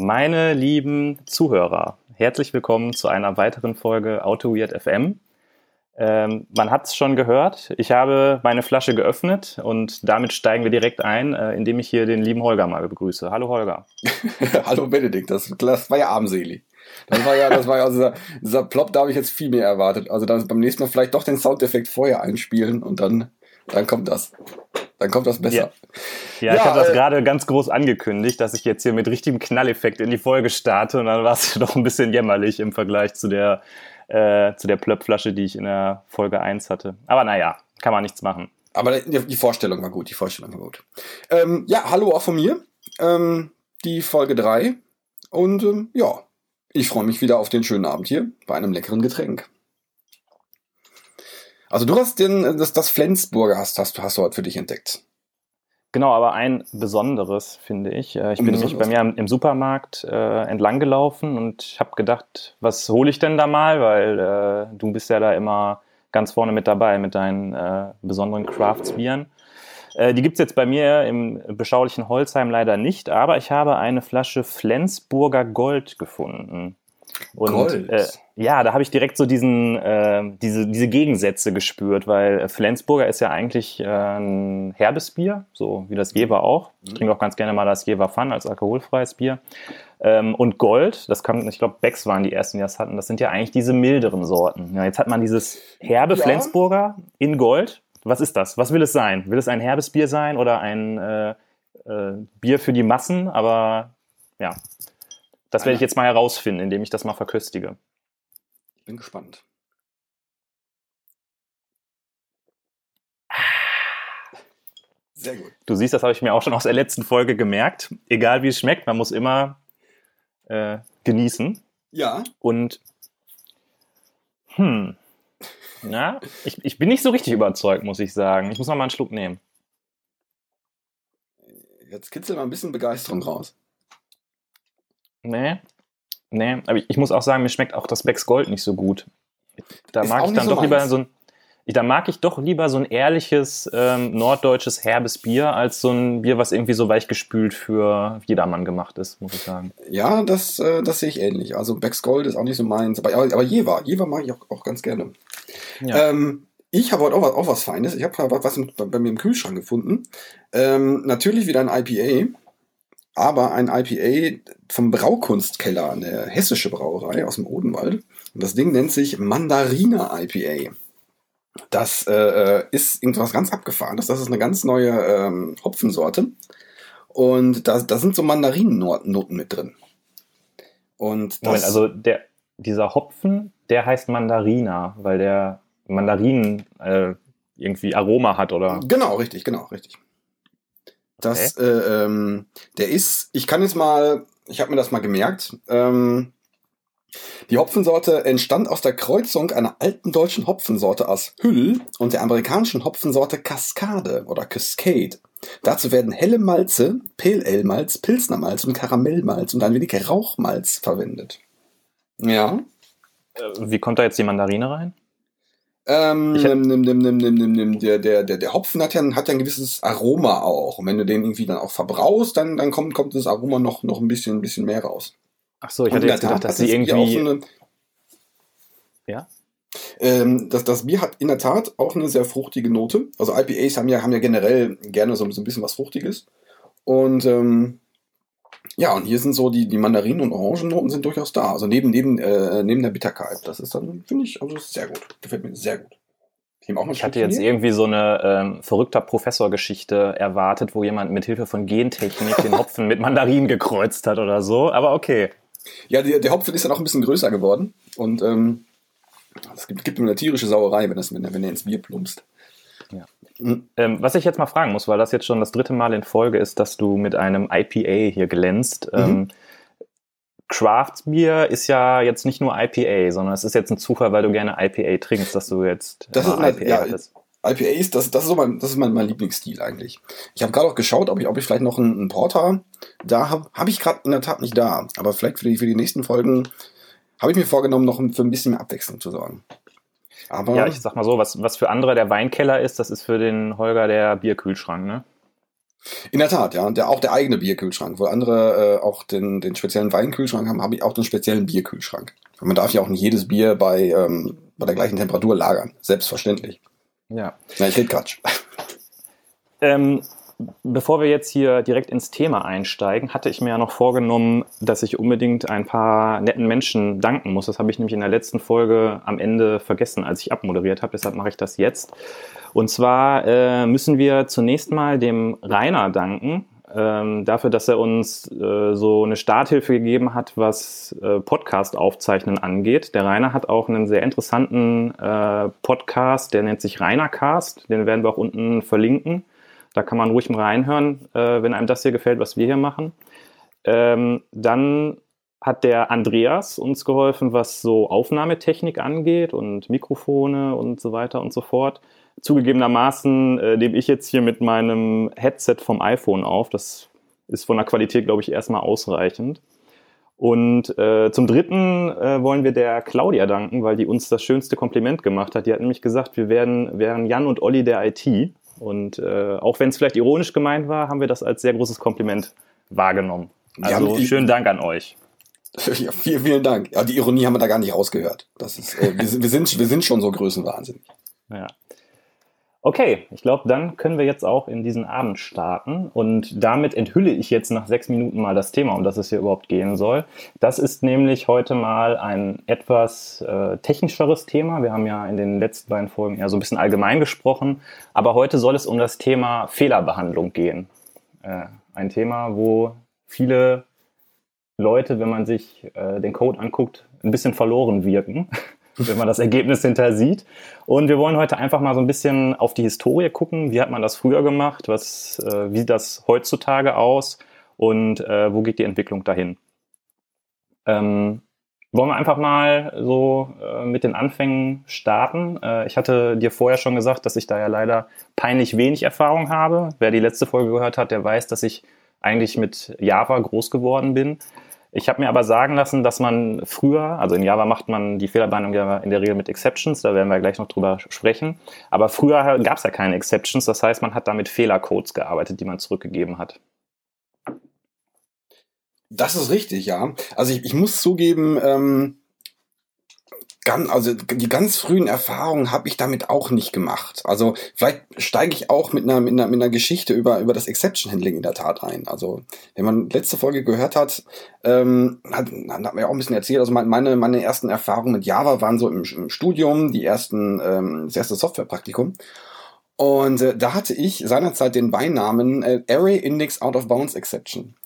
Meine lieben Zuhörer, herzlich willkommen zu einer weiteren Folge Auto Weird FM. Ähm, man hat es schon gehört, ich habe meine Flasche geöffnet und damit steigen wir direkt ein, äh, indem ich hier den lieben Holger mal begrüße. Hallo Holger. Hallo Benedikt, das, das war ja armselig. Das war ja, das war ja, also dieser, dieser Plop, da habe ich jetzt viel mehr erwartet. Also dann beim nächsten Mal vielleicht doch den Soundeffekt vorher einspielen und dann, dann kommt das. Dann kommt das besser. Ja, ja, ja ich habe das äh, gerade ganz groß angekündigt, dass ich jetzt hier mit richtigem Knalleffekt in die Folge starte und dann war es doch ein bisschen jämmerlich im Vergleich zu der, äh, zu der Plöppflasche, die ich in der Folge 1 hatte. Aber naja, kann man nichts machen. Aber die Vorstellung war gut, die Vorstellung war gut. Ähm, ja, hallo auch von mir. Ähm, die Folge 3. Und ähm, ja, ich freue mich wieder auf den schönen Abend hier bei einem leckeren Getränk. Also du hast den, das, das Flensburger hast, hast, hast du heute für dich entdeckt. Genau, aber ein besonderes, finde ich. Äh, ich bin nämlich bei mir im Supermarkt äh, entlang gelaufen und habe gedacht, was hole ich denn da mal? Weil äh, du bist ja da immer ganz vorne mit dabei mit deinen äh, besonderen Craftsbieren. Äh, die gibt's jetzt bei mir im beschaulichen Holzheim leider nicht, aber ich habe eine Flasche Flensburger Gold gefunden. Und Gold. Äh, ja, da habe ich direkt so diesen, äh, diese, diese Gegensätze gespürt, weil Flensburger ist ja eigentlich äh, ein herbes Bier, so wie das Jever auch. Ich trinke auch ganz gerne mal das Jever Fun als alkoholfreies Bier. Ähm, und Gold, das kam, ich glaube, Becks waren die ersten, die das hatten. Das sind ja eigentlich diese milderen Sorten. Ja, jetzt hat man dieses herbe ja. Flensburger in Gold. Was ist das? Was will es sein? Will es ein herbes Bier sein oder ein äh, äh, Bier für die Massen? Aber ja, das werde ich jetzt mal herausfinden, indem ich das mal verköstige. Ich bin gespannt. Sehr gut. Du siehst, das habe ich mir auch schon aus der letzten Folge gemerkt. Egal wie es schmeckt, man muss immer äh, genießen. Ja. Und hm, na, ich, ich bin nicht so richtig überzeugt, muss ich sagen. Ich muss noch mal einen Schluck nehmen. Jetzt kitzel mal ein bisschen Begeisterung raus. Nee. Nee, aber ich, muss auch sagen, mir schmeckt auch das Becks Gold nicht so gut. Da Ist mag ich dann so doch meins. lieber so ein. Da mag ich doch lieber so ein ehrliches ähm, norddeutsches herbes Bier als so ein Bier, was irgendwie so weichgespült für jedermann gemacht ist, muss ich sagen. Ja, das, äh, das sehe ich ähnlich. Also Becks Gold ist auch nicht so meins, aber, aber Jever, Jever mag ich auch, auch ganz gerne. Ja. Ähm, ich habe heute auch was, auch was Feines. Ich habe was bei, bei, mir im Kühlschrank gefunden. Ähm, natürlich wieder ein IPA aber ein IPA vom Braukunstkeller, eine hessische Brauerei aus dem Odenwald. Und das Ding nennt sich Mandarina IPA. Das äh, äh, ist irgendwas ganz abgefahrenes. Das ist eine ganz neue ähm, Hopfensorte. Und da, da sind so Mandarinennoten mit drin. Und Moment, also der, dieser Hopfen, der heißt Mandarina, weil der Mandarinen äh, irgendwie Aroma hat, oder? Genau, richtig, genau, richtig. Das, okay. äh, ähm, der ist, ich kann jetzt mal, ich habe mir das mal gemerkt, ähm, die Hopfensorte entstand aus der Kreuzung einer alten deutschen Hopfensorte aus Hüll und der amerikanischen Hopfensorte Cascade oder Cascade. Dazu werden helle Malze, Pale Ale Malz, Pilsner Malz und Karamellmalz und ein wenig Rauchmalz verwendet. Ja. Äh, wie kommt da jetzt die Mandarine rein? Ähm, nimm, nimm, nimm, nimm, nimm, nimm. Der, der, der, der Hopfen hat ja, hat ja ein gewisses Aroma auch. Und wenn du den irgendwie dann auch verbrauchst, dann, dann kommt, kommt das Aroma noch, noch ein bisschen, ein bisschen mehr raus. Ach so, ich hatte jetzt gedacht, dass sie irgendwie... So eine, ja? Ähm, das, das Bier hat in der Tat auch eine sehr fruchtige Note. Also IPAs haben ja, haben ja generell gerne so, so ein bisschen was Fruchtiges. Und ähm, ja, und hier sind so die, die Mandarinen- und Orangennoten sind durchaus da. Also neben, neben, äh, neben der Bitterkeit. Das ist dann, finde ich, also sehr gut. Gefällt mir sehr gut. Ich, ich hatte jetzt irgendwie so eine ähm, verrückter Professorgeschichte erwartet, wo jemand mit Hilfe von Gentechnik den Hopfen mit Mandarinen gekreuzt hat oder so. Aber okay. Ja, der, der Hopfen ist dann auch ein bisschen größer geworden. Und ähm, es gibt, gibt eine tierische Sauerei, wenn, das, wenn, wenn er ins Bier plumpst. Ja. Mhm. Ähm, was ich jetzt mal fragen muss, weil das jetzt schon das dritte Mal in Folge ist, dass du mit einem IPA hier glänzt. Mhm. Ähm, Craft Beer ist ja jetzt nicht nur IPA, sondern es ist jetzt ein Zufall, weil du gerne IPA trinkst, dass du jetzt das ist IPA ja, hattest. IPA ist, das, das ist so mein, das ist mein, mein Lieblingsstil eigentlich. Ich habe gerade auch geschaut, ob ich, ob ich vielleicht noch einen, einen Porter da habe. Habe ich gerade in der Tat nicht da. Aber vielleicht für die, für die nächsten Folgen habe ich mir vorgenommen, noch für ein bisschen mehr Abwechslung zu sorgen. Aber ja, ich sag mal so, was, was für andere der Weinkeller ist, das ist für den Holger der Bierkühlschrank, ne? In der Tat, ja. Der, auch der eigene Bierkühlschrank. Wo andere äh, auch den, den speziellen Weinkühlschrank haben, habe ich auch den speziellen Bierkühlschrank. Man darf ja auch nicht jedes Bier bei, ähm, bei der gleichen Temperatur lagern. Selbstverständlich. Ja. Na, ich rede Quatsch. Ähm, bevor wir jetzt hier direkt ins Thema einsteigen, hatte ich mir ja noch vorgenommen, dass ich unbedingt ein paar netten Menschen danken muss. Das habe ich nämlich in der letzten Folge am Ende vergessen, als ich abmoderiert habe. Deshalb mache ich das jetzt. Und zwar äh, müssen wir zunächst mal dem Rainer danken. Ähm, dafür, dass er uns äh, so eine Starthilfe gegeben hat, was äh, Podcast-Aufzeichnen angeht. Der Rainer hat auch einen sehr interessanten äh, Podcast, der nennt sich Rainercast. Den werden wir auch unten verlinken. Da kann man ruhig mal reinhören, äh, wenn einem das hier gefällt, was wir hier machen. Ähm, dann hat der Andreas uns geholfen, was so Aufnahmetechnik angeht und Mikrofone und so weiter und so fort. Zugegebenermaßen äh, nehme ich jetzt hier mit meinem Headset vom iPhone auf. Das ist von der Qualität, glaube ich, erstmal ausreichend. Und äh, zum Dritten äh, wollen wir der Claudia danken, weil die uns das schönste Kompliment gemacht hat. Die hat nämlich gesagt, wir wären, wären Jan und Olli der IT. Und äh, auch wenn es vielleicht ironisch gemeint war, haben wir das als sehr großes Kompliment wahrgenommen. Also ja, schönen Dank an euch. Ja, vielen, vielen Dank. Ja, die Ironie haben wir da gar nicht rausgehört. Das ist, äh, wir, wir, sind, wir sind schon so größenwahnsinnig. Ja. Okay, ich glaube, dann können wir jetzt auch in diesen Abend starten und damit enthülle ich jetzt nach sechs Minuten mal das Thema, um das es hier überhaupt gehen soll. Das ist nämlich heute mal ein etwas äh, technischeres Thema. Wir haben ja in den letzten beiden Folgen ja so ein bisschen allgemein gesprochen, aber heute soll es um das Thema Fehlerbehandlung gehen. Äh, ein Thema, wo viele Leute, wenn man sich äh, den Code anguckt, ein bisschen verloren wirken. Wenn man das Ergebnis hinterher sieht. Und wir wollen heute einfach mal so ein bisschen auf die Historie gucken. Wie hat man das früher gemacht? Was, äh, wie sieht das heutzutage aus? Und äh, wo geht die Entwicklung dahin? Ähm, wollen wir einfach mal so äh, mit den Anfängen starten? Äh, ich hatte dir vorher schon gesagt, dass ich da ja leider peinlich wenig Erfahrung habe. Wer die letzte Folge gehört hat, der weiß, dass ich eigentlich mit Java groß geworden bin. Ich habe mir aber sagen lassen, dass man früher, also in Java macht man die Fehlerbehandlung ja in der Regel mit Exceptions, da werden wir gleich noch drüber sprechen. Aber früher gab es ja keine Exceptions, das heißt, man hat da mit Fehlercodes gearbeitet, die man zurückgegeben hat. Das ist richtig, ja. Also ich, ich muss zugeben, ähm, ganz, also die ganz frühen Erfahrungen habe ich damit auch nicht gemacht. Also vielleicht steige ich auch mit einer, mit einer, mit einer Geschichte über, über das Exception Handling in der Tat ein. Also wenn man letzte Folge gehört hat, ähm, hat, hat mir auch ein bisschen erzählt, also meine, meine ersten Erfahrungen mit Java waren so im, im Studium, die ersten, ähm, das erste Softwarepraktikum. Und äh, da hatte ich seinerzeit den Beinamen äh, Array Index Out of Bounds Exception.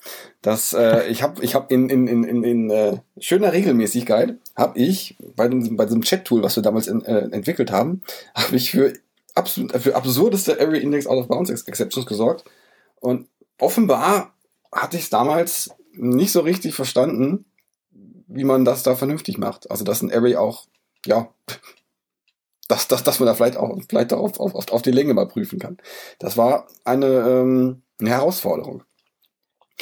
Das äh, ich habe ich habe in in in in, in äh, schöner Regelmäßigkeit habe ich bei dem bei diesem Chat Tool, was wir damals in, äh, entwickelt haben, habe ich für absolut für absurdeste Array Index Out of Bounds Exceptions gesorgt und offenbar hatte ich es damals nicht so richtig verstanden, wie man das da vernünftig macht. Also dass ein Array auch ja dass, dass, dass man da vielleicht auch vielleicht auch auf, auf, auf die Länge mal prüfen kann. Das war eine, ähm, eine Herausforderung.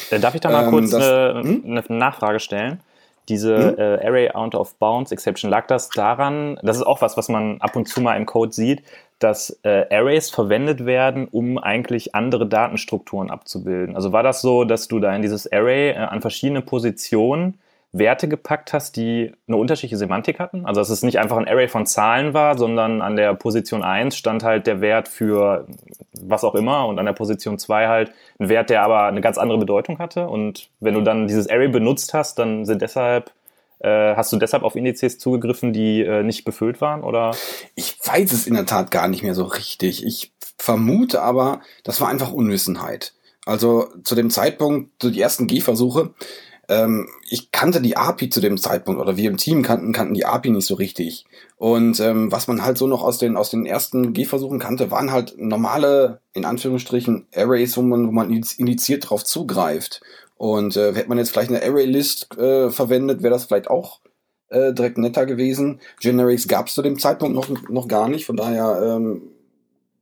Äh, darf ich da mal ähm, kurz das, eine, hm? eine, Nachfrage stellen? Diese hm? äh, Array Out of Bounds Exception, lag das daran, das ist auch was, was man ab und zu mal im Code sieht, dass äh, Arrays verwendet werden, um eigentlich andere Datenstrukturen abzubilden. Also war das so, dass du da in dieses Array äh, an verschiedene Positionen Werte gepackt hast, die eine unterschiedliche Semantik hatten. Also dass es nicht einfach ein Array von Zahlen war, sondern an der Position 1 stand halt der Wert für was auch immer und an der Position 2 halt ein Wert, der aber eine ganz andere Bedeutung hatte. Und wenn du dann dieses Array benutzt hast, dann sind deshalb äh, hast du deshalb auf Indizes zugegriffen, die äh, nicht befüllt waren, oder? Ich weiß es in der Tat gar nicht mehr so richtig. Ich vermute aber, das war einfach Unwissenheit. Also zu dem Zeitpunkt, so die ersten Gehversuche, ähm, ich kannte die API zu dem Zeitpunkt oder wir im Team kannten, kannten die API nicht so richtig. Und ähm, was man halt so noch aus den, aus den ersten Gehversuchen kannte, waren halt normale, in Anführungsstrichen, Arrays, wo man, wo man indiziert drauf zugreift. Und äh, hätte man jetzt vielleicht eine Array-List äh, verwendet, wäre das vielleicht auch äh, direkt netter gewesen. Generics gab es zu dem Zeitpunkt noch, noch gar nicht, von daher ähm,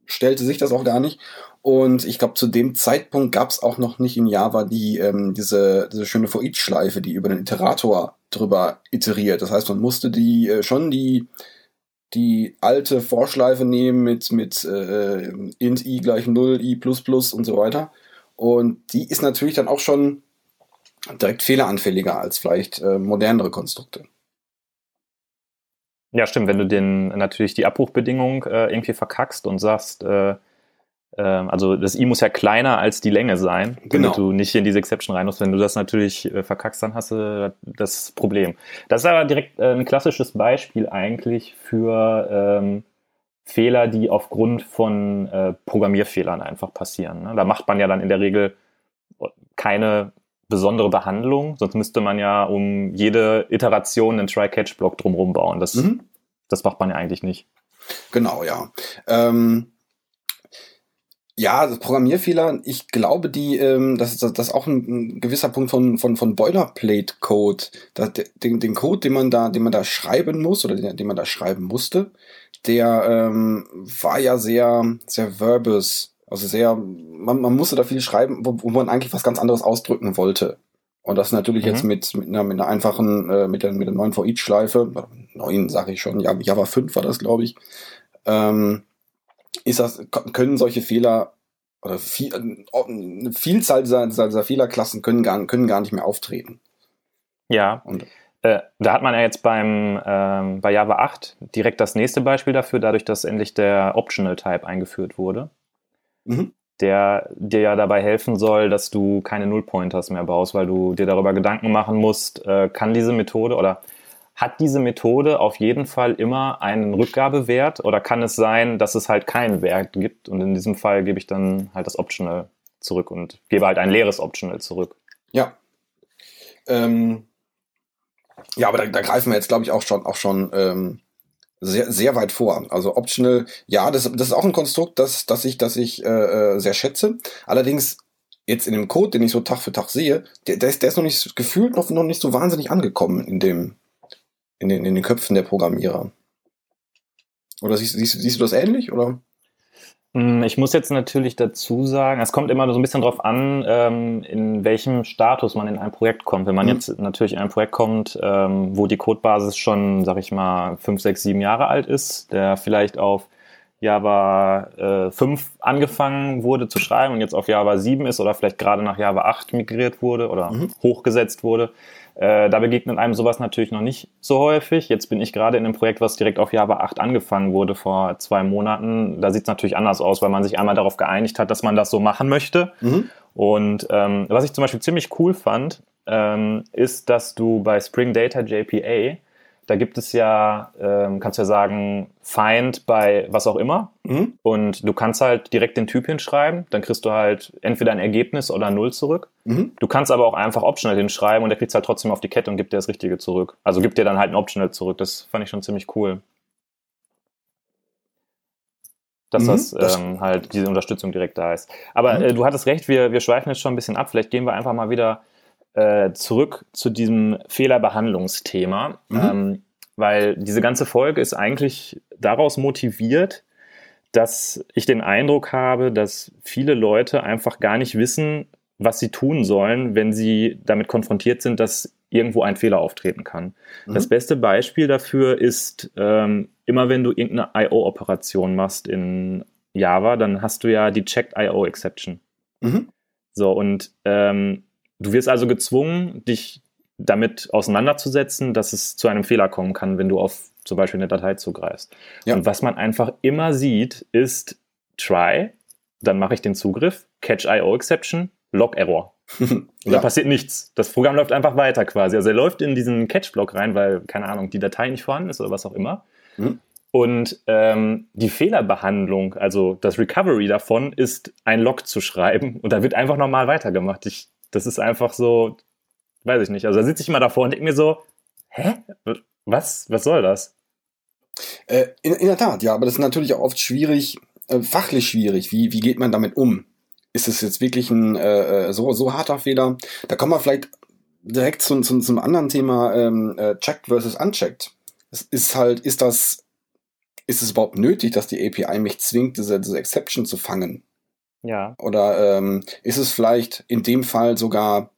stellte sich das auch gar nicht. Und ich glaube, zu dem Zeitpunkt gab es auch noch nicht in Java die ähm, diese, diese schöne For-Each-Schleife, die über den Iterator drüber iteriert. Das heißt, man musste die äh, schon die die alte Vorschleife nehmen mit mit äh, int i gleich 0, i und so weiter. Und die ist natürlich dann auch schon direkt fehleranfälliger als vielleicht äh, modernere Konstrukte. Ja, stimmt. Wenn du den natürlich die Abbruchbedingung äh, irgendwie verkackst und sagst, äh, also das i muss ja kleiner als die Länge sein, genau. damit du nicht in diese Exception rein musst. Wenn du das natürlich äh, verkackst, dann hast du das Problem. Das ist aber direkt äh, ein klassisches Beispiel eigentlich für ähm, Fehler, die aufgrund von äh, Programmierfehlern einfach passieren. Ne? Da macht man ja dann in der Regel keine besondere Behandlung, sonst müsste man ja um jede Iteration einen Try-Catch-Block drumherum bauen. Das, mhm. das macht man ja eigentlich nicht. Genau, ja. Ähm, ja, Programmierfehler, ich glaube, die, ähm, das, ist, das ist auch ein, ein gewisser Punkt von, von, von Boilerplate-Code. Den, den Code, den man da, den man da schreiben muss oder den, den man da schreiben musste, der ähm, war ja sehr, sehr verbose also sehr, man, man musste da viel schreiben, wo, wo man eigentlich was ganz anderes ausdrücken wollte. Und das natürlich mhm. jetzt mit, mit, einer, mit einer einfachen, äh, mit der, mit der neuen for each Schleife, neuen sage ich schon, ja, Java 5 war das, glaube ich, ähm, ist das, können solche Fehler oder viel, eine Vielzahl dieser, dieser, Fehlerklassen können gar, können gar nicht mehr auftreten. Ja. Und, äh, da hat man ja jetzt beim, ähm, bei Java 8 direkt das nächste Beispiel dafür, dadurch, dass endlich der Optional Type eingeführt wurde mhm. der dir ja dabei helfen soll, dass du keine Nullpointers mehr baust, weil du dir darüber Gedanken machen musst, äh, kann diese Methode oder hat diese Methode auf jeden Fall immer einen Rückgabewert oder kann es sein, dass es halt keinen Wert gibt und in diesem Fall gebe ich dann halt das Optional zurück und gebe halt ein leeres Optional zurück. Ja. Ähm, ja, aber da, da greifen wir jetzt, glaube ich, auch schon, auch schon ähm, sehr, sehr weit vor. Also optional, ja, das, das ist auch ein Konstrukt, das, das ich, das ich äh, äh, sehr schätze. Allerdings jetzt in dem Code, den ich so Tag für Tag sehe, der, der, ist, der ist noch nicht gefühlt noch, noch nicht so wahnsinnig angekommen in dem, in den, in den Köpfen der Programmierer. Oder siehst, siehst, siehst du das ähnlich, oder? Mm, ich muss jetzt natürlich dazu sagen, es kommt immer so ein bisschen drauf an, ähm, in welchem Status man in ein Projekt kommt. Wenn man mhm. jetzt natürlich in ein Projekt kommt, ähm, wo die Codebasis schon, sag ich mal, fünf, sechs, sieben Jahre alt ist, der vielleicht auf Java äh, 5 angefangen wurde zu schreiben und jetzt auf Java 7 ist oder vielleicht gerade nach Java 8 migriert wurde oder mhm. hochgesetzt wurde, äh, da begegnet einem sowas natürlich noch nicht so häufig. Jetzt bin ich gerade in einem Projekt, was direkt auf Java 8 angefangen wurde vor zwei Monaten. Da sieht es natürlich anders aus, weil man sich einmal darauf geeinigt hat, dass man das so machen möchte. Mhm. Und ähm, was ich zum Beispiel ziemlich cool fand, ähm, ist, dass du bei Spring Data JPA da gibt es ja, ähm, kannst du ja sagen, Find bei was auch immer. Mhm. Und du kannst halt direkt den Typ hinschreiben. Dann kriegst du halt entweder ein Ergebnis oder Null zurück. Mhm. Du kannst aber auch einfach Optional hinschreiben und der kriegt es halt trotzdem auf die Kette und gibt dir das Richtige zurück. Also gibt dir dann halt ein Optional zurück. Das fand ich schon ziemlich cool. Dass mhm, das, das ähm, halt diese Unterstützung direkt da ist. Aber mhm. äh, du hattest recht, wir, wir schweifen jetzt schon ein bisschen ab. Vielleicht gehen wir einfach mal wieder äh, zurück zu diesem Fehlerbehandlungsthema, mhm. ähm, weil diese ganze Folge ist eigentlich daraus motiviert, dass ich den Eindruck habe, dass viele Leute einfach gar nicht wissen, was sie tun sollen, wenn sie damit konfrontiert sind, dass irgendwo ein Fehler auftreten kann. Mhm. Das beste Beispiel dafür ist, ähm, immer wenn du irgendeine IO-Operation machst in Java, dann hast du ja die Checked IO Exception. Mhm. So, und ähm, Du wirst also gezwungen, dich damit auseinanderzusetzen, dass es zu einem Fehler kommen kann, wenn du auf zum Beispiel eine Datei zugreifst. Ja. Und was man einfach immer sieht, ist try, dann mache ich den Zugriff, catch IO Exception, log Error. Und ja. da passiert nichts. Das Programm läuft einfach weiter quasi. Also er läuft in diesen Catch-Block rein, weil, keine Ahnung, die Datei nicht vorhanden ist oder was auch immer. Mhm. Und ähm, die Fehlerbehandlung, also das Recovery davon, ist ein Log zu schreiben und da wird einfach normal weitergemacht. Ich das ist einfach so, weiß ich nicht. Also da sitze ich mal davor und denke mir so, hä? Was? Was soll das? Äh, in, in, der Tat, ja, aber das ist natürlich auch oft schwierig, äh, fachlich schwierig. Wie, wie geht man damit um? Ist es jetzt wirklich ein äh, äh so, so harter Fehler? Da kommen wir vielleicht direkt zum, zum, zum anderen Thema ähm, äh, checked versus unchecked. Es ist halt, ist das, ist es überhaupt nötig, dass die API mich zwingt, diese, diese Exception zu fangen? Ja. Oder ähm, ist es vielleicht in dem Fall sogar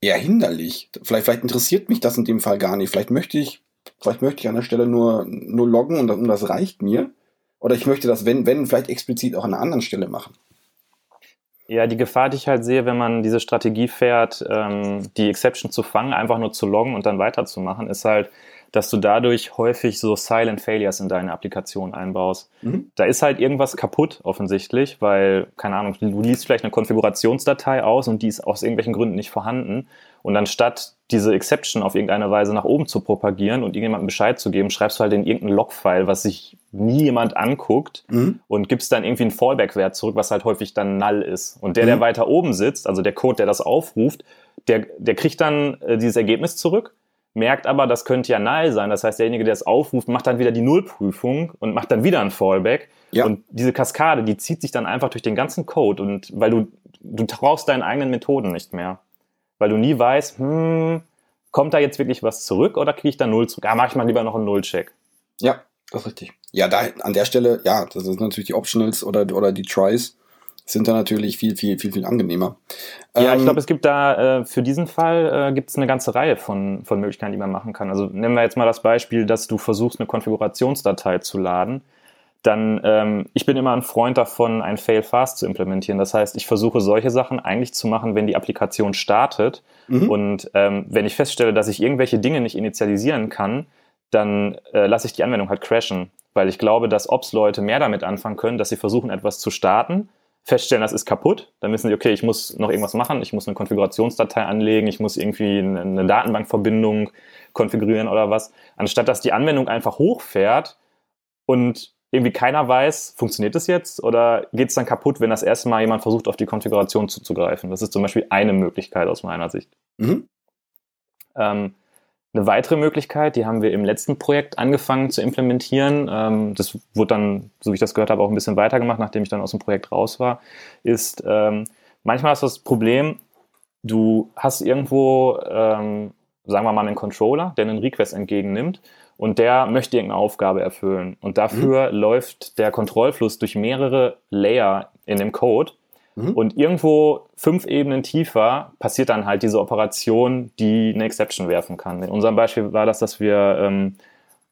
eher hinderlich? Vielleicht, vielleicht interessiert mich das in dem Fall gar nicht. Vielleicht möchte ich, vielleicht möchte ich an der Stelle nur, nur loggen und das, und das reicht mir. Oder ich möchte das, wenn, wenn, vielleicht explizit auch an einer anderen Stelle machen. Ja, die Gefahr, die ich halt sehe, wenn man diese Strategie fährt, ähm, die Exception zu fangen, einfach nur zu loggen und dann weiterzumachen, ist halt, dass du dadurch häufig so Silent Failures in deine Applikation einbaust. Mhm. Da ist halt irgendwas kaputt offensichtlich, weil, keine Ahnung, du liest vielleicht eine Konfigurationsdatei aus und die ist aus irgendwelchen Gründen nicht vorhanden. Und anstatt diese Exception auf irgendeine Weise nach oben zu propagieren und irgendjemandem Bescheid zu geben, schreibst du halt in irgendein Logfile, was sich nie jemand anguckt mhm. und gibst dann irgendwie einen Fallback-Wert zurück, was halt häufig dann null ist. Und der, mhm. der weiter oben sitzt, also der Code, der das aufruft, der, der kriegt dann äh, dieses Ergebnis zurück merkt aber, das könnte ja null sein. Das heißt, derjenige, der es aufruft, macht dann wieder die Nullprüfung und macht dann wieder ein Fallback. Ja. Und diese Kaskade, die zieht sich dann einfach durch den ganzen Code und weil du, du traust deinen eigenen Methoden nicht mehr. Weil du nie weißt, hm, kommt da jetzt wirklich was zurück oder kriege ich da Null zurück? Ja, mach ich mal lieber noch einen Nullcheck. Ja, das ist richtig. Ja, da an der Stelle, ja, das sind natürlich die Optionals oder, oder die Tries sind da natürlich viel, viel, viel, viel angenehmer. Ja, ähm, ich glaube, es gibt da äh, für diesen Fall äh, gibt es eine ganze Reihe von, von Möglichkeiten, die man machen kann. Also nehmen wir jetzt mal das Beispiel, dass du versuchst, eine Konfigurationsdatei zu laden. Dann, ähm, ich bin immer ein Freund davon, ein Fail Fast zu implementieren. Das heißt, ich versuche solche Sachen eigentlich zu machen, wenn die Applikation startet. Mhm. Und ähm, wenn ich feststelle, dass ich irgendwelche Dinge nicht initialisieren kann, dann äh, lasse ich die Anwendung halt crashen. Weil ich glaube, dass Ops-Leute mehr damit anfangen können, dass sie versuchen, etwas zu starten feststellen, das ist kaputt, dann wissen sie, okay, ich muss noch irgendwas machen, ich muss eine Konfigurationsdatei anlegen, ich muss irgendwie eine Datenbankverbindung konfigurieren oder was, anstatt dass die Anwendung einfach hochfährt und irgendwie keiner weiß, funktioniert das jetzt oder geht es dann kaputt, wenn das erste Mal jemand versucht, auf die Konfiguration zuzugreifen. Das ist zum Beispiel eine Möglichkeit aus meiner Sicht. Mhm. Ähm, eine weitere Möglichkeit, die haben wir im letzten Projekt angefangen zu implementieren, ähm, das wurde dann, so wie ich das gehört habe, auch ein bisschen weitergemacht, nachdem ich dann aus dem Projekt raus war, ist, ähm, manchmal hast du das Problem, du hast irgendwo, ähm, sagen wir mal, einen Controller, der einen Request entgegennimmt und der möchte irgendeine Aufgabe erfüllen. Und dafür mhm. läuft der Kontrollfluss durch mehrere Layer in dem Code Mhm. Und irgendwo fünf Ebenen tiefer passiert dann halt diese Operation, die eine Exception werfen kann. In unserem Beispiel war das, dass wir ähm,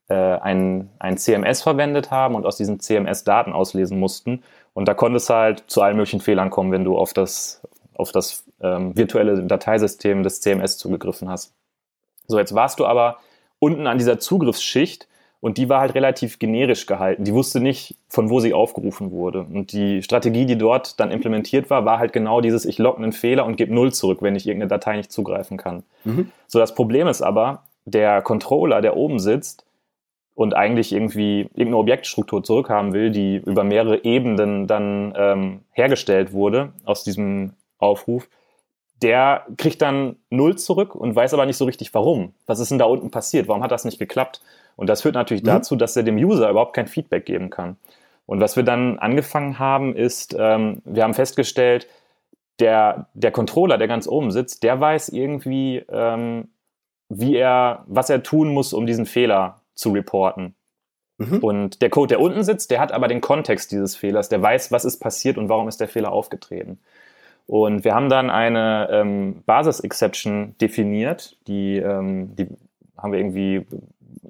äh, ein, ein CMS verwendet haben und aus diesem CMS Daten auslesen mussten. Und da konnte es halt zu allen möglichen Fehlern kommen, wenn du auf das, auf das ähm, virtuelle Dateisystem des CMS zugegriffen hast. So, jetzt warst du aber unten an dieser Zugriffsschicht und die war halt relativ generisch gehalten. Die wusste nicht, von wo sie aufgerufen wurde. Und die Strategie, die dort dann implementiert war, war halt genau dieses, ich logge einen Fehler und gebe Null zurück, wenn ich irgendeine Datei nicht zugreifen kann. Mhm. So, das Problem ist aber, der Controller, der oben sitzt und eigentlich irgendwie irgendeine Objektstruktur zurückhaben will, die über mehrere Ebenen dann ähm, hergestellt wurde aus diesem Aufruf, der kriegt dann Null zurück und weiß aber nicht so richtig warum. Was ist denn da unten passiert? Warum hat das nicht geklappt? Und das führt natürlich mhm. dazu, dass er dem User überhaupt kein Feedback geben kann. Und was wir dann angefangen haben, ist, ähm, wir haben festgestellt, der, der Controller, der ganz oben sitzt, der weiß irgendwie, ähm, wie er, was er tun muss, um diesen Fehler zu reporten. Mhm. Und der Code, der unten sitzt, der hat aber den Kontext dieses Fehlers, der weiß, was ist passiert und warum ist der Fehler aufgetreten. Und wir haben dann eine ähm, Basis-Exception definiert, die, ähm, die haben wir irgendwie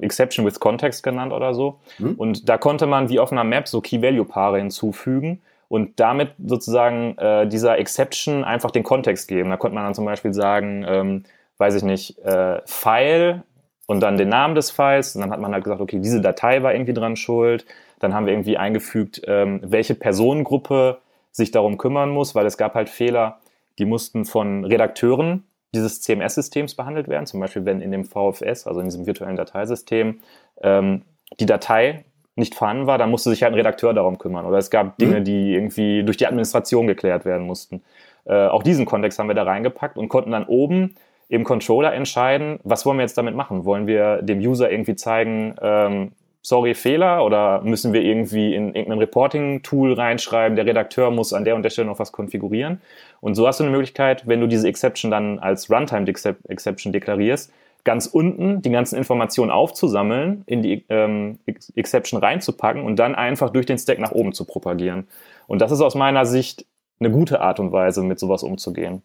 Exception with Context genannt oder so. Mhm. Und da konnte man wie auf einer Map so Key-Value-Paare hinzufügen und damit sozusagen äh, dieser Exception einfach den Kontext geben. Da konnte man dann zum Beispiel sagen, ähm, weiß ich nicht, äh, File und dann den Namen des Files. Und dann hat man halt gesagt, okay, diese Datei war irgendwie dran schuld. Dann haben wir irgendwie eingefügt, ähm, welche Personengruppe sich darum kümmern muss, weil es gab halt Fehler, die mussten von Redakteuren dieses CMS-Systems behandelt werden. Zum Beispiel, wenn in dem VFS, also in diesem virtuellen Dateisystem, ähm, die Datei nicht vorhanden war, dann musste sich halt ein Redakteur darum kümmern. Oder es gab Dinge, mhm. die irgendwie durch die Administration geklärt werden mussten. Äh, auch diesen Kontext haben wir da reingepackt und konnten dann oben im Controller entscheiden, was wollen wir jetzt damit machen? Wollen wir dem User irgendwie zeigen, ähm, sorry, Fehler oder müssen wir irgendwie in irgendein Reporting-Tool reinschreiben, der Redakteur muss an der und der Stelle noch was konfigurieren. Und so hast du eine Möglichkeit, wenn du diese Exception dann als Runtime-Exception deklarierst, ganz unten die ganzen Informationen aufzusammeln, in die ähm, Exception reinzupacken und dann einfach durch den Stack nach oben zu propagieren. Und das ist aus meiner Sicht eine gute Art und Weise, mit sowas umzugehen.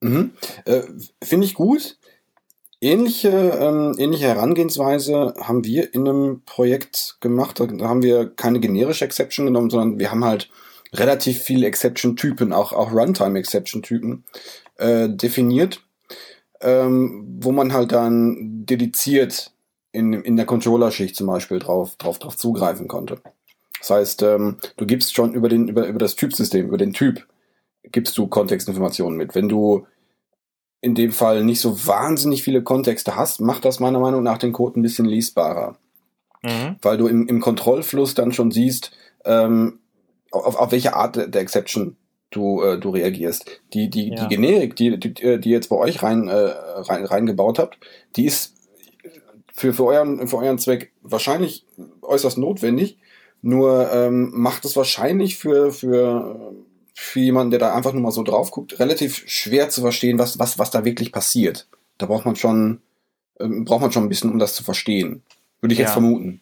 Mhm. Äh, Finde ich gut. Ähnliche, ähm, ähnliche Herangehensweise haben wir in einem Projekt gemacht. Da haben wir keine generische Exception genommen, sondern wir haben halt relativ viele Exception-Typen, auch, auch Runtime-Exception-Typen äh, definiert, ähm, wo man halt dann dediziert in, in der Controller-Schicht zum Beispiel drauf, drauf, drauf zugreifen konnte. Das heißt, ähm, du gibst schon über, den, über, über das Typsystem, über den Typ, gibst du Kontextinformationen mit. Wenn du in dem Fall nicht so wahnsinnig viele Kontexte hast, macht das meiner Meinung nach den Code ein bisschen lesbarer. Mhm. Weil du im, im Kontrollfluss dann schon siehst, ähm, auf, auf welche Art der Exception du, äh, du reagierst. Die, die, ja. die Generik, die, die, die jetzt bei euch rein, äh, rein, reingebaut habt, die ist für, für, euren, für euren Zweck wahrscheinlich äußerst notwendig, nur ähm, macht es wahrscheinlich für, für, für jemanden, der da einfach nur mal so drauf guckt, relativ schwer zu verstehen, was, was, was da wirklich passiert. Da braucht man schon, ähm, braucht man schon ein bisschen, um das zu verstehen. Würde ich jetzt vermuten.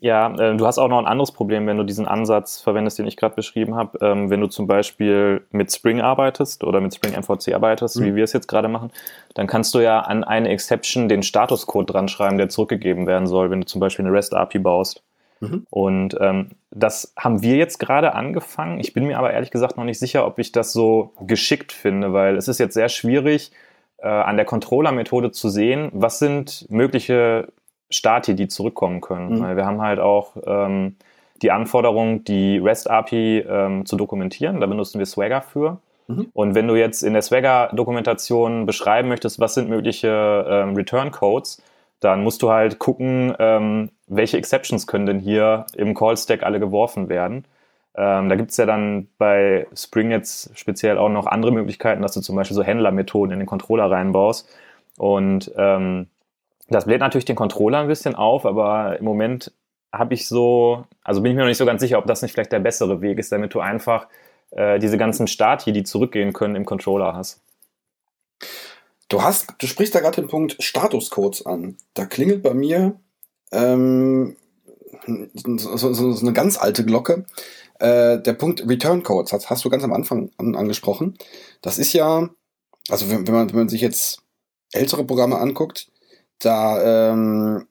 Ja, äh, du hast auch noch ein anderes Problem, wenn du diesen Ansatz verwendest, den ich gerade beschrieben habe. Ähm, wenn du zum Beispiel mit Spring arbeitest oder mit Spring MVC arbeitest, mhm. wie wir es jetzt gerade machen, dann kannst du ja an eine Exception den Statuscode dran schreiben, der zurückgegeben werden soll, wenn du zum Beispiel eine REST-API baust. Mhm. Und ähm, das haben wir jetzt gerade angefangen. Ich bin mir aber ehrlich gesagt noch nicht sicher, ob ich das so geschickt finde, weil es ist jetzt sehr schwierig, äh, an der Controller-Methode zu sehen, was sind mögliche Stati, die zurückkommen können. Mhm. Weil wir haben halt auch ähm, die Anforderung, die REST-API ähm, zu dokumentieren. Da benutzen wir Swagger für. Mhm. Und wenn du jetzt in der Swagger-Dokumentation beschreiben möchtest, was sind mögliche ähm, Return-Codes, dann musst du halt gucken, ähm, welche Exceptions können denn hier im Call-Stack alle geworfen werden. Ähm, da gibt es ja dann bei Spring jetzt speziell auch noch andere Möglichkeiten, dass du zum Beispiel so Händlermethoden in den Controller reinbaust. Und ähm, das bläht natürlich den Controller ein bisschen auf, aber im Moment habe ich so, also bin ich mir noch nicht so ganz sicher, ob das nicht vielleicht der bessere Weg ist, damit du einfach äh, diese ganzen Stati, die zurückgehen können, im Controller hast. Du hast, du sprichst da gerade den Punkt Statuscodes an. Da klingelt bei mir ähm, so, so, so eine ganz alte Glocke. Äh, der Punkt Return Codes hast, hast du ganz am Anfang an, angesprochen. Das ist ja, also wenn, wenn, man, wenn man sich jetzt ältere Programme anguckt, da ähm,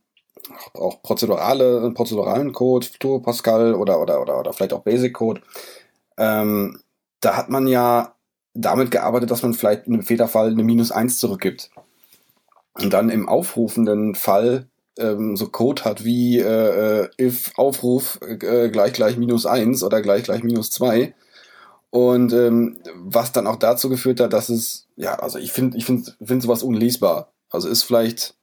auch prozedurale, prozeduralen Code, Turbo Pascal oder, oder, oder, oder vielleicht auch Basic Code, ähm, da hat man ja damit gearbeitet, dass man vielleicht in einem Fehlerfall eine Minus eins zurückgibt. Und dann im aufrufenden Fall ähm, so Code hat wie äh, äh if Aufruf äh, gleich gleich minus eins oder gleich gleich minus zwei und ähm, was dann auch dazu geführt hat, dass es ja also ich finde ich finde finde sowas unlesbar. Also ist vielleicht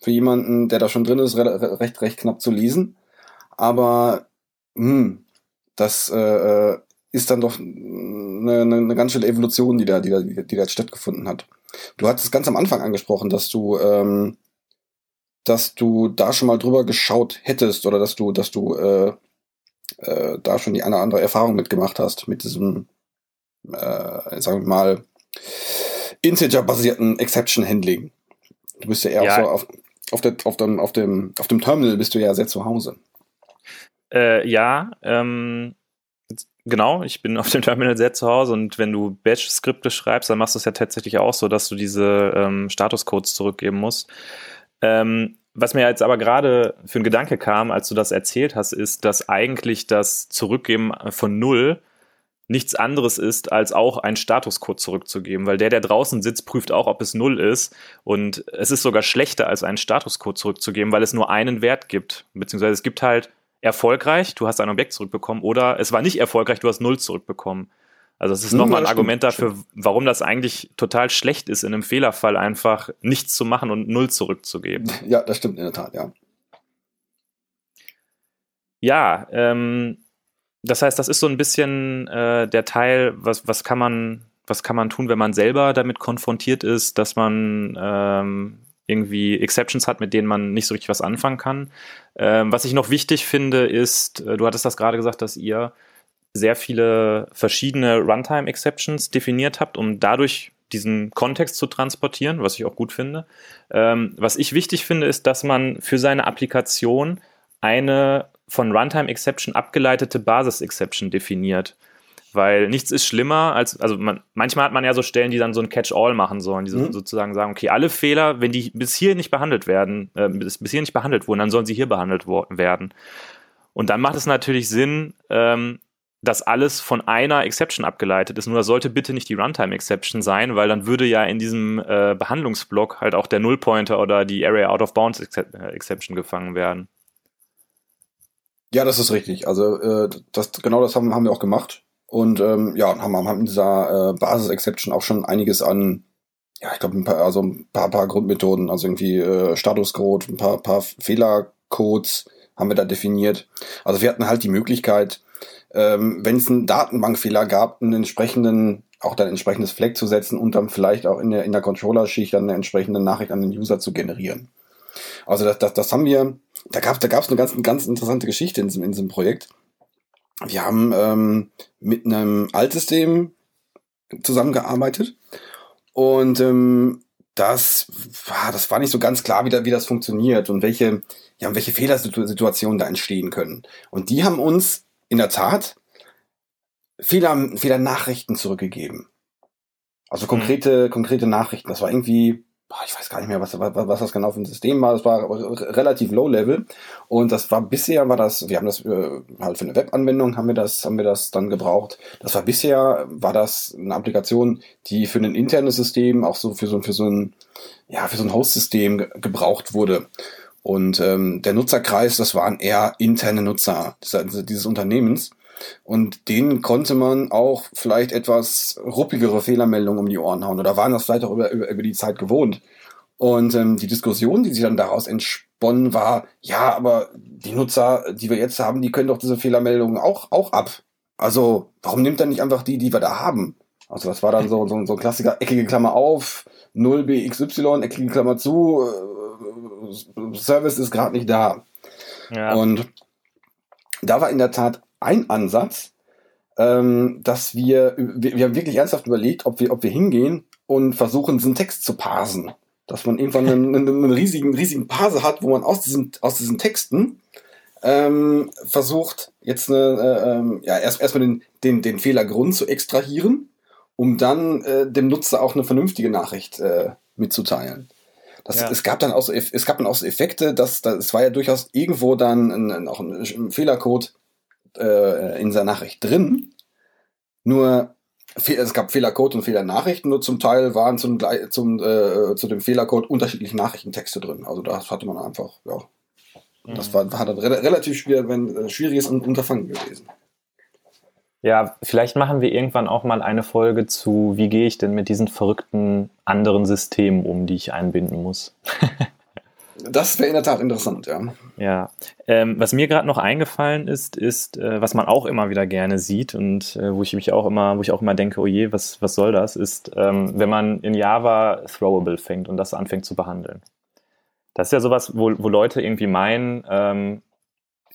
für jemanden, der da schon drin ist, recht, recht knapp zu lesen. Aber hm, das äh, äh, ist dann doch eine, eine, ganz schöne Evolution, die da, die da, die da stattgefunden hat. Du hattest ganz am Anfang angesprochen, dass du, ähm, dass du da schon mal drüber geschaut hättest oder dass du, dass du äh, äh, da schon die eine oder andere Erfahrung mitgemacht hast mit diesem, äh, sagen wir mal, Integer-basierten Exception-Handling. Du bist ja eher ja. so auf, auf, der, auf, dem, auf, dem, auf dem Terminal bist du ja sehr zu Hause. Äh, ja, ähm, genau, ich bin auf dem Terminal sehr zu Hause und wenn du Batch-Skripte schreibst, dann machst du es ja tatsächlich auch so, dass du diese ähm, Statuscodes zurückgeben musst. Ähm, was mir jetzt aber gerade für ein Gedanke kam, als du das erzählt hast, ist, dass eigentlich das Zurückgeben von Null nichts anderes ist, als auch einen Statuscode zurückzugeben, weil der, der draußen sitzt, prüft auch, ob es null ist. Und es ist sogar schlechter, als einen Statuscode zurückzugeben, weil es nur einen Wert gibt. Beziehungsweise es gibt halt erfolgreich, du hast ein Objekt zurückbekommen, oder es war nicht erfolgreich, du hast null zurückbekommen. Also es ist nochmal ein Argument dafür, warum das eigentlich total schlecht ist, in einem Fehlerfall einfach nichts zu machen und null zurückzugeben. Ja, das stimmt in der Tat, ja. Ja, ähm, das heißt, das ist so ein bisschen äh, der Teil, was, was kann man, was kann man tun, wenn man selber damit konfrontiert ist, dass man ähm, irgendwie Exceptions hat, mit denen man nicht so richtig was anfangen kann. Ähm, was ich noch wichtig finde, ist, äh, du hattest das gerade gesagt, dass ihr sehr viele verschiedene Runtime-Exceptions definiert habt, um dadurch diesen Kontext zu transportieren, was ich auch gut finde. Ähm, was ich wichtig finde, ist, dass man für seine Applikation eine von Runtime Exception abgeleitete Basis Exception definiert. Weil nichts ist schlimmer als, also man, manchmal hat man ja so Stellen, die dann so ein Catch-all machen sollen, die so, mhm. sozusagen sagen, okay, alle Fehler, wenn die bis hier nicht behandelt werden, äh, bis, bis hier nicht behandelt wurden, dann sollen sie hier behandelt werden. Und dann macht es natürlich Sinn, ähm, dass alles von einer Exception abgeleitet ist. Nur das sollte bitte nicht die Runtime-Exception sein, weil dann würde ja in diesem äh, Behandlungsblock halt auch der Nullpointer oder die Area Out of Bounds äh, Exception gefangen werden. Ja, das ist richtig. Also äh, das, genau das haben, haben wir auch gemacht. Und ähm, ja, haben, haben in dieser äh, Basis-Exception auch schon einiges an, ja, ich glaube, ein paar, also ein paar, paar Grundmethoden, also irgendwie äh, Statuscode, ein paar, paar Fehlercodes haben wir da definiert. Also wir hatten halt die Möglichkeit, ähm, wenn es einen Datenbankfehler gab, einen entsprechenden, auch dann entsprechendes Flag zu setzen und dann vielleicht auch in der, in der Controller-Schicht dann eine entsprechende Nachricht an den User zu generieren. Also das, das, das haben wir, da gab es da gab's eine ganz, ganz interessante Geschichte in diesem, in diesem Projekt. Wir haben ähm, mit einem Altsystem zusammengearbeitet und ähm, das war, das war nicht so ganz klar, wie, da, wie das funktioniert und welche, ja, welche Fehlersituationen da entstehen können. Und die haben uns in der Tat Fehler, Fehler-Nachrichten zurückgegeben. Also konkrete, mhm. konkrete Nachrichten. Das war irgendwie, ich weiß gar nicht mehr, was, was, was das genau für ein System war. Das war relativ low level. Und das war bisher, war das, wir haben das äh, halt für eine Webanwendung haben wir das, haben wir das dann gebraucht. Das war bisher, war das eine Applikation, die für ein internes System, auch so für so, für so ein, ja, für so ein Host-System gebraucht wurde. Und ähm, der Nutzerkreis, das waren eher interne Nutzer dieses, dieses Unternehmens. Und denen konnte man auch vielleicht etwas ruppigere Fehlermeldungen um die Ohren hauen oder waren das vielleicht auch über, über, über die Zeit gewohnt. Und ähm, die Diskussion, die sich dann daraus entsponnen, war, ja, aber die Nutzer, die wir jetzt haben, die können doch diese Fehlermeldungen auch, auch ab. Also, warum nimmt er nicht einfach die, die wir da haben? Also, das war dann so, so, so ein Klassiker, eckige Klammer auf, 0bxy, eckige Klammer zu, äh, Service ist gerade nicht da. Ja. Und da war in der Tat ein Ansatz, ähm, dass wir, wir, wir haben wirklich ernsthaft überlegt, ob wir, ob wir hingehen und versuchen, diesen Text zu parsen. Dass man irgendwann einen, einen, riesigen, riesigen Parser hat, wo man aus diesen, aus diesen Texten ähm, versucht, jetzt eine, äh, ähm, ja, erst erstmal den, den, den Fehlergrund zu extrahieren, um dann äh, dem Nutzer auch eine vernünftige Nachricht äh, mitzuteilen. Das, ja. Es gab dann auch so, es gab dann auch so Effekte, dass, dass es war ja durchaus irgendwo dann ein, auch ein, ein Fehlercode äh, in seiner Nachricht drin. Nur es gab Fehlercode und Fehlernachrichten, nur zum Teil waren zum, zum, äh, zu dem Fehlercode unterschiedliche Nachrichtentexte drin. Also das hatte man einfach, ja. Das mhm. war, war dann relativ schwer, wenn, äh, schwieriges Unterfangen gewesen. Ja, vielleicht machen wir irgendwann auch mal eine Folge zu, wie gehe ich denn mit diesen verrückten anderen Systemen um, die ich einbinden muss. Das wäre in der Tat interessant, ja. Ja. Ähm, was mir gerade noch eingefallen ist, ist, äh, was man auch immer wieder gerne sieht und äh, wo ich mich auch immer, wo ich auch immer denke, oh je, was, was soll das, ist, ähm, wenn man in Java Throwable fängt und das anfängt zu behandeln. Das ist ja sowas, wo, wo Leute irgendwie meinen, ähm,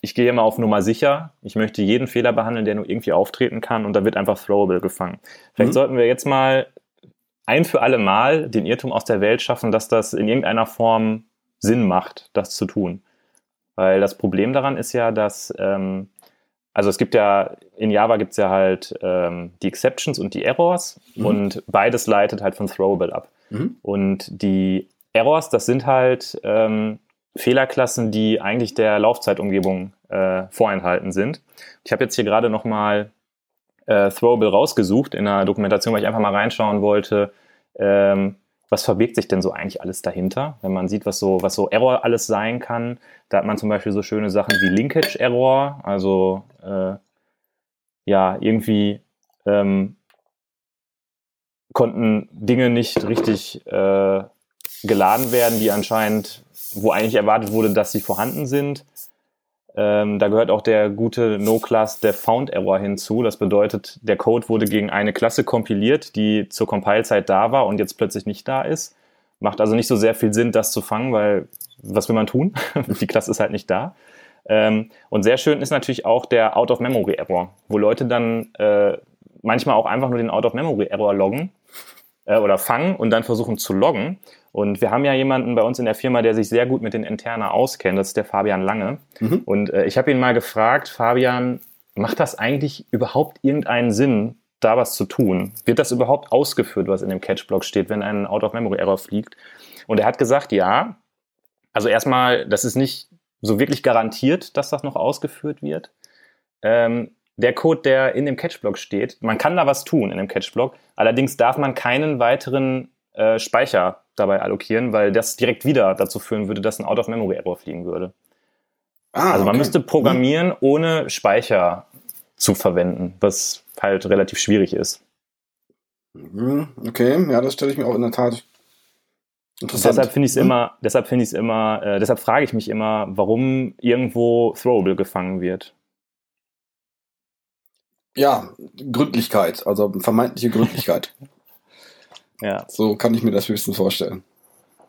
ich gehe immer auf Nummer sicher, ich möchte jeden Fehler behandeln, der nur irgendwie auftreten kann und da wird einfach Throwable gefangen. Vielleicht mhm. sollten wir jetzt mal ein für alle Mal den Irrtum aus der Welt schaffen, dass das in irgendeiner Form Sinn macht, das zu tun. Weil das Problem daran ist ja, dass, ähm, also es gibt ja, in Java gibt es ja halt ähm, die Exceptions und die Errors mhm. und beides leitet halt von Throwable ab. Mhm. Und die Errors, das sind halt ähm, Fehlerklassen, die eigentlich der Laufzeitumgebung äh, vorenthalten sind. Ich habe jetzt hier gerade nochmal äh, Throwable rausgesucht in der Dokumentation, weil ich einfach mal reinschauen wollte, ähm, was verbirgt sich denn so eigentlich alles dahinter? Wenn man sieht, was so, was so Error alles sein kann, da hat man zum Beispiel so schöne Sachen wie Linkage Error, also äh, ja, irgendwie ähm, konnten Dinge nicht richtig äh, geladen werden, die anscheinend, wo eigentlich erwartet wurde, dass sie vorhanden sind. Ähm, da gehört auch der gute No-Class der Found Error hinzu. Das bedeutet, der Code wurde gegen eine Klasse kompiliert, die zur Compile-Zeit da war und jetzt plötzlich nicht da ist. Macht also nicht so sehr viel Sinn, das zu fangen, weil was will man tun? Die Klasse ist halt nicht da. Ähm, und sehr schön ist natürlich auch der Out-of-Memory-Error, wo Leute dann äh, manchmal auch einfach nur den Out-of-Memory-Error loggen äh, oder fangen und dann versuchen zu loggen. Und wir haben ja jemanden bei uns in der Firma, der sich sehr gut mit den Interna auskennt. Das ist der Fabian Lange. Mhm. Und äh, ich habe ihn mal gefragt, Fabian, macht das eigentlich überhaupt irgendeinen Sinn, da was zu tun? Wird das überhaupt ausgeführt, was in dem Catch-Block steht, wenn ein Out-of-Memory-Error fliegt? Und er hat gesagt, ja. Also erstmal, das ist nicht so wirklich garantiert, dass das noch ausgeführt wird. Ähm, der Code, der in dem Catchblock steht, man kann da was tun in dem Catchblock, allerdings darf man keinen weiteren äh, Speicher dabei allokieren, weil das direkt wieder dazu führen würde, dass ein Out-of-Memory-Error fliegen würde. Ah, also man okay. müsste programmieren, ohne Speicher zu verwenden, was halt relativ schwierig ist. Mhm, okay, ja, das stelle ich mir auch in der Tat Interessant. Deshalb finde ich es hm? immer, deshalb finde ich es immer, äh, deshalb frage ich mich immer, warum irgendwo Throwable gefangen wird. Ja, Gründlichkeit, also vermeintliche Gründlichkeit. ja. So kann ich mir das höchstens vorstellen.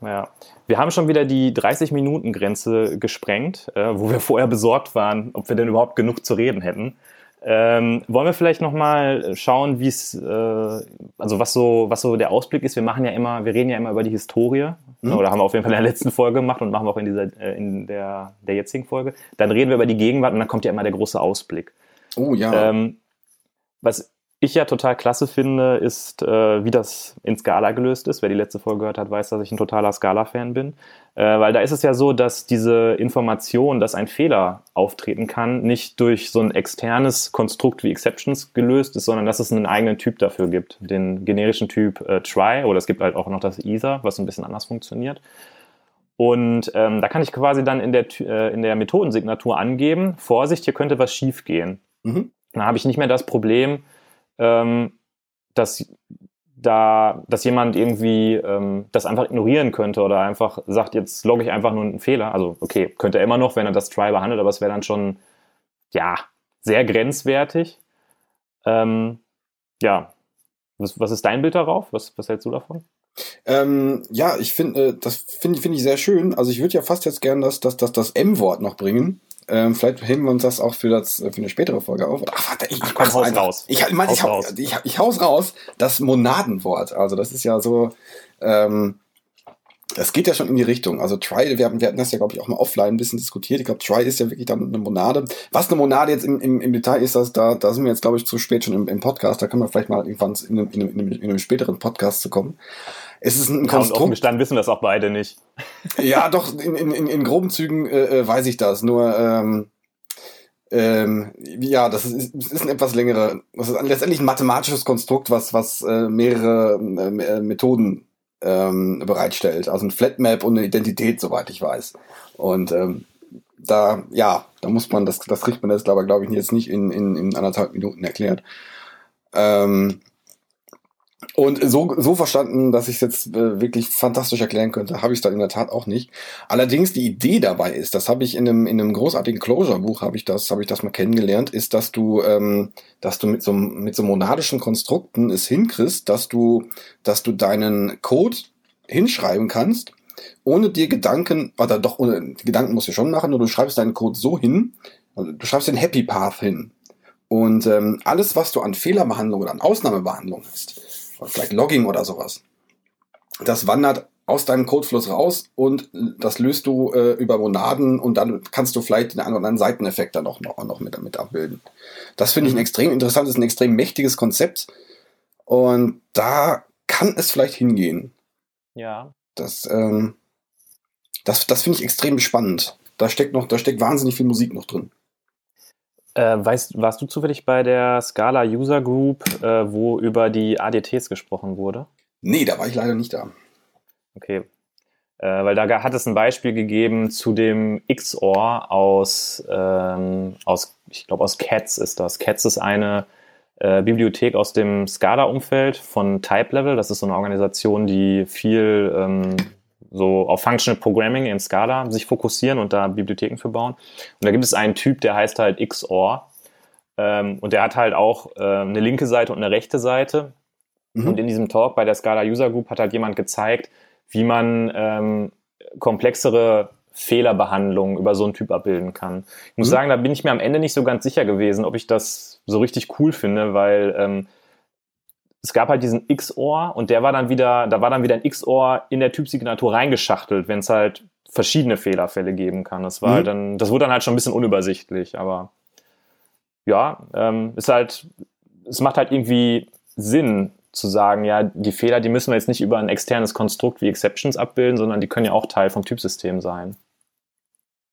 Ja. Wir haben schon wieder die 30-Minuten-Grenze gesprengt, äh, wo wir vorher besorgt waren, ob wir denn überhaupt genug zu reden hätten. Ähm, wollen wir vielleicht nochmal schauen, wie es, äh, also was so, was so der Ausblick ist? Wir machen ja immer, wir reden ja immer über die Historie, mhm. oder haben wir auf jeden Fall in der letzten Folge gemacht und machen wir auch in dieser, äh, in der, der jetzigen Folge. Dann reden wir über die Gegenwart und dann kommt ja immer der große Ausblick. Oh ja. Ähm, was ich ja total klasse finde, ist, äh, wie das in Scala gelöst ist. Wer die letzte Folge gehört hat, weiß, dass ich ein totaler Scala-Fan bin. Äh, weil da ist es ja so, dass diese Information, dass ein Fehler auftreten kann, nicht durch so ein externes Konstrukt wie Exceptions gelöst ist, sondern dass es einen eigenen Typ dafür gibt. Den generischen Typ äh, try oder es gibt halt auch noch das either, was ein bisschen anders funktioniert. Und ähm, da kann ich quasi dann in der, äh, in der Methodensignatur angeben, Vorsicht, hier könnte was schief gehen. Mhm. Dann habe ich nicht mehr das Problem, ähm, dass da, dass jemand irgendwie ähm, das einfach ignorieren könnte oder einfach sagt, jetzt logge ich einfach nur einen Fehler. Also okay, könnte er immer noch, wenn er das Try behandelt, aber es wäre dann schon, ja, sehr grenzwertig. Ähm, ja, was, was ist dein Bild darauf? Was, was hältst du davon? Ähm, ja, ich finde, äh, das finde find ich sehr schön. Also ich würde ja fast jetzt gern das, das, das, das M-Wort noch bringen. Ähm, vielleicht heben wir uns das auch für, das, für eine spätere Folge auf. Ach, warte, ich, Ach, komm, haus raus. Ich, ich, mein, ich, raus. Ich, ich, ich haus raus. Das Monadenwort. Also das ist ja so, ähm, das geht ja schon in die Richtung. Also Try, wir hatten, wir hatten das ja, glaube ich, auch mal offline ein bisschen diskutiert. Ich glaube, Try ist ja wirklich dann eine Monade. Was eine Monade jetzt im, im, im Detail ist, das, da, da sind wir jetzt, glaube ich, zu spät schon im, im Podcast. Da können wir vielleicht mal irgendwann in einem, in einem, in einem späteren Podcast zu kommen. Es ist ein Konstrukt. Und gestanden wissen das auch beide nicht. ja, doch, in, in, in, groben Zügen äh, äh, weiß ich das. Nur, ähm, ähm, ja, das ist, ist ein etwas längere, das ist letztendlich ein mathematisches Konstrukt, was, was äh, mehrere äh, Methoden ähm, bereitstellt. Also ein Flatmap und eine Identität, soweit ich weiß. Und ähm, da, ja, da muss man, das, das kriegt man jetzt aber, glaube ich, jetzt nicht in, in, in anderthalb Minuten erklärt. Ähm, und so, so verstanden, dass ich es jetzt äh, wirklich fantastisch erklären könnte, habe ich es dann in der Tat auch nicht. Allerdings die Idee dabei ist, das habe ich in einem, in einem großartigen Closure-Buch, habe ich das, habe ich das mal kennengelernt, ist, dass du, ähm, dass du mit so, mit so monadischen Konstrukten es hinkriegst, dass du, dass du deinen Code hinschreiben kannst, ohne dir Gedanken, oder doch, ohne, Gedanken musst du schon machen, nur du schreibst deinen Code so hin, also du schreibst den Happy Path hin. Und ähm, alles, was du an Fehlerbehandlung oder an Ausnahmebehandlung hast, vielleicht Logging oder sowas. Das wandert aus deinem Codefluss raus und das löst du äh, über Monaden und dann kannst du vielleicht den einen oder anderen Seiteneffekt dann auch noch, noch mit, mit abbilden. Das finde ich ein mhm. extrem interessantes, ein extrem mächtiges Konzept und da kann es vielleicht hingehen. Ja. Das, ähm, das, das finde ich extrem spannend. Da steckt noch, da steckt wahnsinnig viel Musik noch drin. Äh, weißt, warst du zufällig bei der Scala User Group, äh, wo über die ADTs gesprochen wurde? Nee, da war ich leider nicht da. Okay. Äh, weil da hat es ein Beispiel gegeben zu dem XOR aus, ähm, aus ich glaube, aus Cats ist das. Cats ist eine äh, Bibliothek aus dem Scala-Umfeld von Type Level. Das ist so eine Organisation, die viel ähm, so auf Functional Programming in Scala sich fokussieren und da Bibliotheken für bauen. Und da gibt es einen Typ, der heißt halt XOR. Ähm, und der hat halt auch äh, eine linke Seite und eine rechte Seite. Mhm. Und in diesem Talk bei der Scala User Group hat halt jemand gezeigt, wie man ähm, komplexere Fehlerbehandlungen über so einen Typ abbilden kann. Ich muss mhm. sagen, da bin ich mir am Ende nicht so ganz sicher gewesen, ob ich das so richtig cool finde, weil ähm, es gab halt diesen XOR und der war dann wieder, da war dann wieder ein XOR in der Typsignatur reingeschachtelt, wenn es halt verschiedene Fehlerfälle geben kann. Das war mhm. dann, das wurde dann halt schon ein bisschen unübersichtlich, aber ja, ähm, ist halt, es macht halt irgendwie Sinn zu sagen, ja, die Fehler, die müssen wir jetzt nicht über ein externes Konstrukt wie Exceptions abbilden, sondern die können ja auch Teil vom Typsystem sein.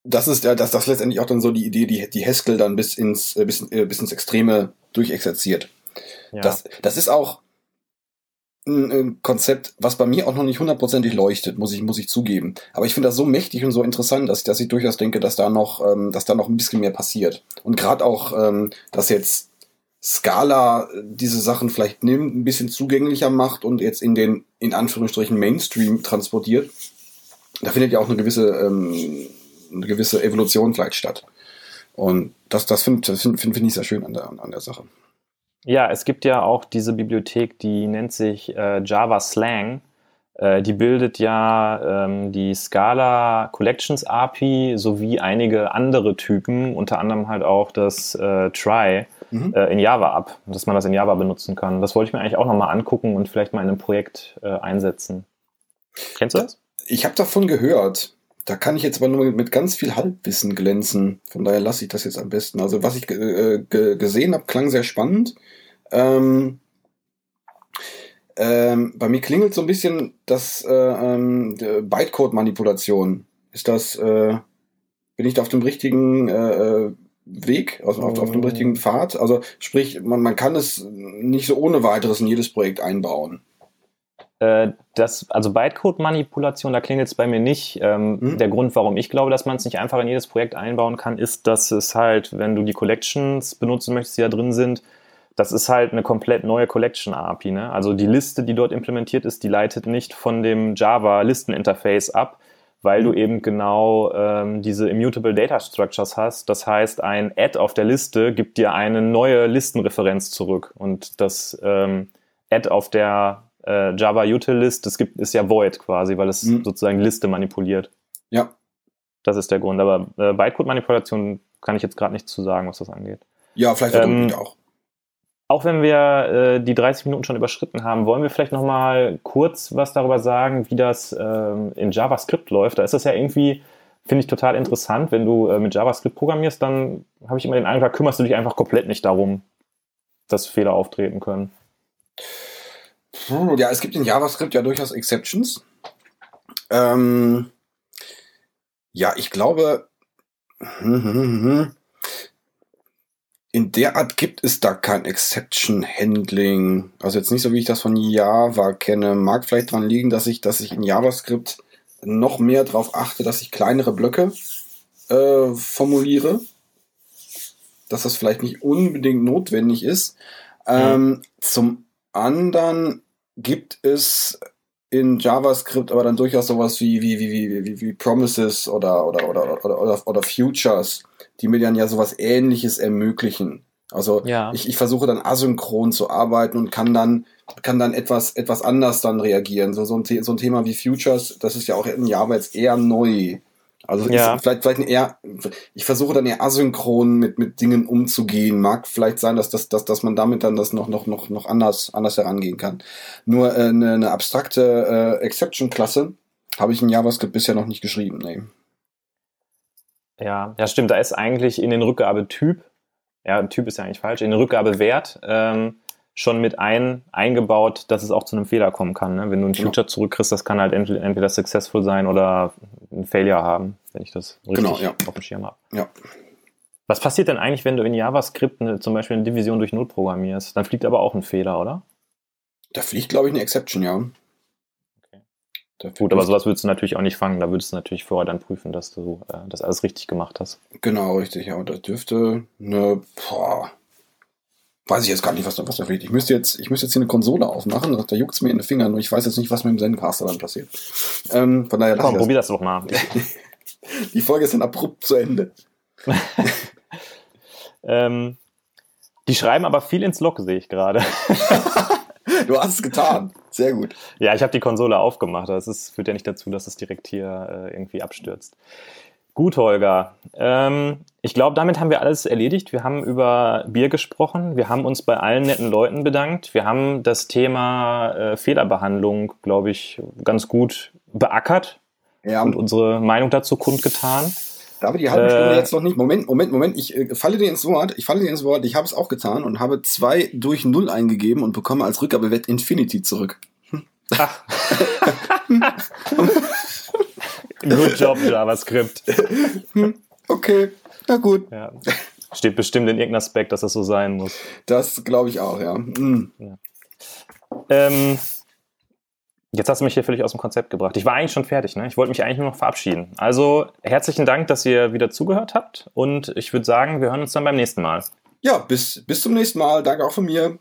das ist ja, dass das letztendlich auch dann so die Idee, die, die Haskell dann bis ins, äh, bis, äh, bis ins Extreme durchexerziert. Ja. Das, das ist auch ein Konzept, was bei mir auch noch nicht hundertprozentig leuchtet, muss ich, muss ich zugeben. Aber ich finde das so mächtig und so interessant, dass, dass ich durchaus denke, dass da noch, ähm, dass da noch ein bisschen mehr passiert. Und gerade auch, ähm, dass jetzt Scala diese Sachen vielleicht nimmt, ein bisschen zugänglicher macht und jetzt in den, in Anführungsstrichen, Mainstream transportiert. Da findet ja auch eine gewisse, ähm, eine gewisse Evolution vielleicht statt. Und das, das finde find, find, find ich sehr schön an der, an der Sache. Ja, es gibt ja auch diese Bibliothek, die nennt sich äh, Java Slang. Äh, die bildet ja ähm, die Scala Collections API sowie einige andere Typen, unter anderem halt auch das äh, Try mhm. Äh, in Java ab, dass man das in Java benutzen kann. Das wollte ich mir eigentlich auch nochmal angucken und vielleicht mal in einem Projekt äh, einsetzen. Kennst du das? Ich habe davon gehört. Da kann ich jetzt aber nur mit ganz viel Halbwissen glänzen. Von daher lasse ich das jetzt am besten. Also was ich äh, gesehen habe, klang sehr spannend. Ähm, ähm, bei mir klingelt so ein bisschen das äh, ähm, Bytecode-Manipulation. Ist das, äh, bin ich da auf dem richtigen äh, äh Weg, also auf, auf dem richtigen oh. Pfad? Also sprich, man, man kann es nicht so ohne weiteres in jedes Projekt einbauen. Äh, das, also Bytecode-Manipulation, da klingelt es bei mir nicht. Ähm, hm. Der Grund, warum ich glaube, dass man es nicht einfach in jedes Projekt einbauen kann, ist, dass es halt, wenn du die Collections benutzen möchtest, die da drin sind, das ist halt eine komplett neue Collection-API. Ne? Also die Liste, die dort implementiert ist, die leitet nicht von dem Java-Listen-Interface ab, weil du mhm. eben genau ähm, diese Immutable Data Structures hast. Das heißt, ein Add auf der Liste gibt dir eine neue Listenreferenz zurück. Und das ähm, Add auf der äh, Java Util-List, das gibt, ist ja void quasi, weil es mhm. sozusagen Liste manipuliert. Ja. Das ist der Grund. Aber äh, Bytecode-Manipulation kann ich jetzt gerade nicht zu sagen, was das angeht. Ja, vielleicht ähm, auch. Auch wenn wir äh, die 30 Minuten schon überschritten haben, wollen wir vielleicht noch mal kurz was darüber sagen, wie das ähm, in JavaScript läuft. Da ist das ja irgendwie, finde ich, total interessant. Wenn du äh, mit JavaScript programmierst, dann habe ich immer den Eindruck, da kümmerst du dich einfach komplett nicht darum, dass Fehler auftreten können. Ja, es gibt in JavaScript ja durchaus Exceptions. Ähm, ja, ich glaube, hm, hm, hm, in der Art gibt es da kein Exception Handling. Also jetzt nicht so, wie ich das von Java kenne. Mag vielleicht daran liegen, dass ich, dass ich in JavaScript noch mehr darauf achte, dass ich kleinere Blöcke äh, formuliere. Dass das vielleicht nicht unbedingt notwendig ist. Ähm, zum anderen gibt es in JavaScript aber dann durchaus sowas wie, wie, wie, wie, wie, wie Promises oder, oder, oder, oder, oder, oder Futures die mir dann ja sowas ähnliches ermöglichen. Also ja. ich, ich versuche dann asynchron zu arbeiten und kann dann kann dann etwas etwas anders dann reagieren. So so ein, so ein Thema wie Futures, das ist ja auch in Java jetzt eher neu. Also ja. vielleicht vielleicht eher ich versuche dann eher asynchron mit mit Dingen umzugehen. Mag vielleicht sein, dass das dass, dass man damit dann das noch noch noch noch anders anders herangehen kann. Nur äh, eine, eine abstrakte äh, Exception Klasse habe ich in JavaScript bisher noch nicht geschrieben. Nee. Ja, ja, stimmt. Da ist eigentlich in den Rückgabetyp, ja, Typ ist ja eigentlich falsch, in den Rückgabewert ähm, schon mit ein, eingebaut, dass es auch zu einem Fehler kommen kann. Ne? Wenn du ein genau. Future zurückkriegst, das kann halt entweder, entweder successful sein oder ein Failure haben, wenn ich das richtig genau, ja. auf dem Schirm habe. Ja. Was passiert denn eigentlich, wenn du in JavaScript eine, zum Beispiel eine Division durch Null programmierst? Dann fliegt aber auch ein Fehler, oder? Da fliegt, glaube ich, eine Exception, ja. Gut, aber sowas würdest du natürlich auch nicht fangen. Da würdest du natürlich vorher dann prüfen, dass du äh, das alles richtig gemacht hast. Genau, richtig. Ja, und das dürfte eine, boah, weiß ich jetzt gar nicht, was da, was da fehlt. Ich müsste jetzt, ich müsste jetzt hier eine Konsole aufmachen. Da juckt es mir in den Fingern und ich weiß jetzt nicht, was mit dem Zencaster dann passiert. Ähm, von daher Komm, probier das doch mal. Die Folge ist dann abrupt zu Ende. ähm, die schreiben aber viel ins Log, sehe ich gerade. du hast es getan. Sehr gut. Ja, ich habe die Konsole aufgemacht. Das ist, führt ja nicht dazu, dass es direkt hier äh, irgendwie abstürzt. Gut, Holger. Ähm, ich glaube, damit haben wir alles erledigt. Wir haben über Bier gesprochen. Wir haben uns bei allen netten Leuten bedankt. Wir haben das Thema äh, Fehlerbehandlung, glaube ich, ganz gut beackert ja. und unsere Meinung dazu kundgetan. David, die halbe Stunde äh, jetzt noch nicht. Moment, Moment, Moment. Ich äh, falle dir ins Wort. Ich falle dir ins Wort. Ich habe es auch getan und habe zwei durch null eingegeben und bekomme als Rückgabewert Infinity zurück. Ach. Good job, JavaScript. okay, na gut. Ja. Steht bestimmt in irgendeinem Aspekt, dass das so sein muss. Das glaube ich auch, ja. Mhm. ja. Ähm, Jetzt hast du mich hier völlig aus dem Konzept gebracht. Ich war eigentlich schon fertig, ne? Ich wollte mich eigentlich nur noch verabschieden. Also herzlichen Dank, dass ihr wieder zugehört habt und ich würde sagen, wir hören uns dann beim nächsten Mal. Ja, bis, bis zum nächsten Mal. Danke auch von mir.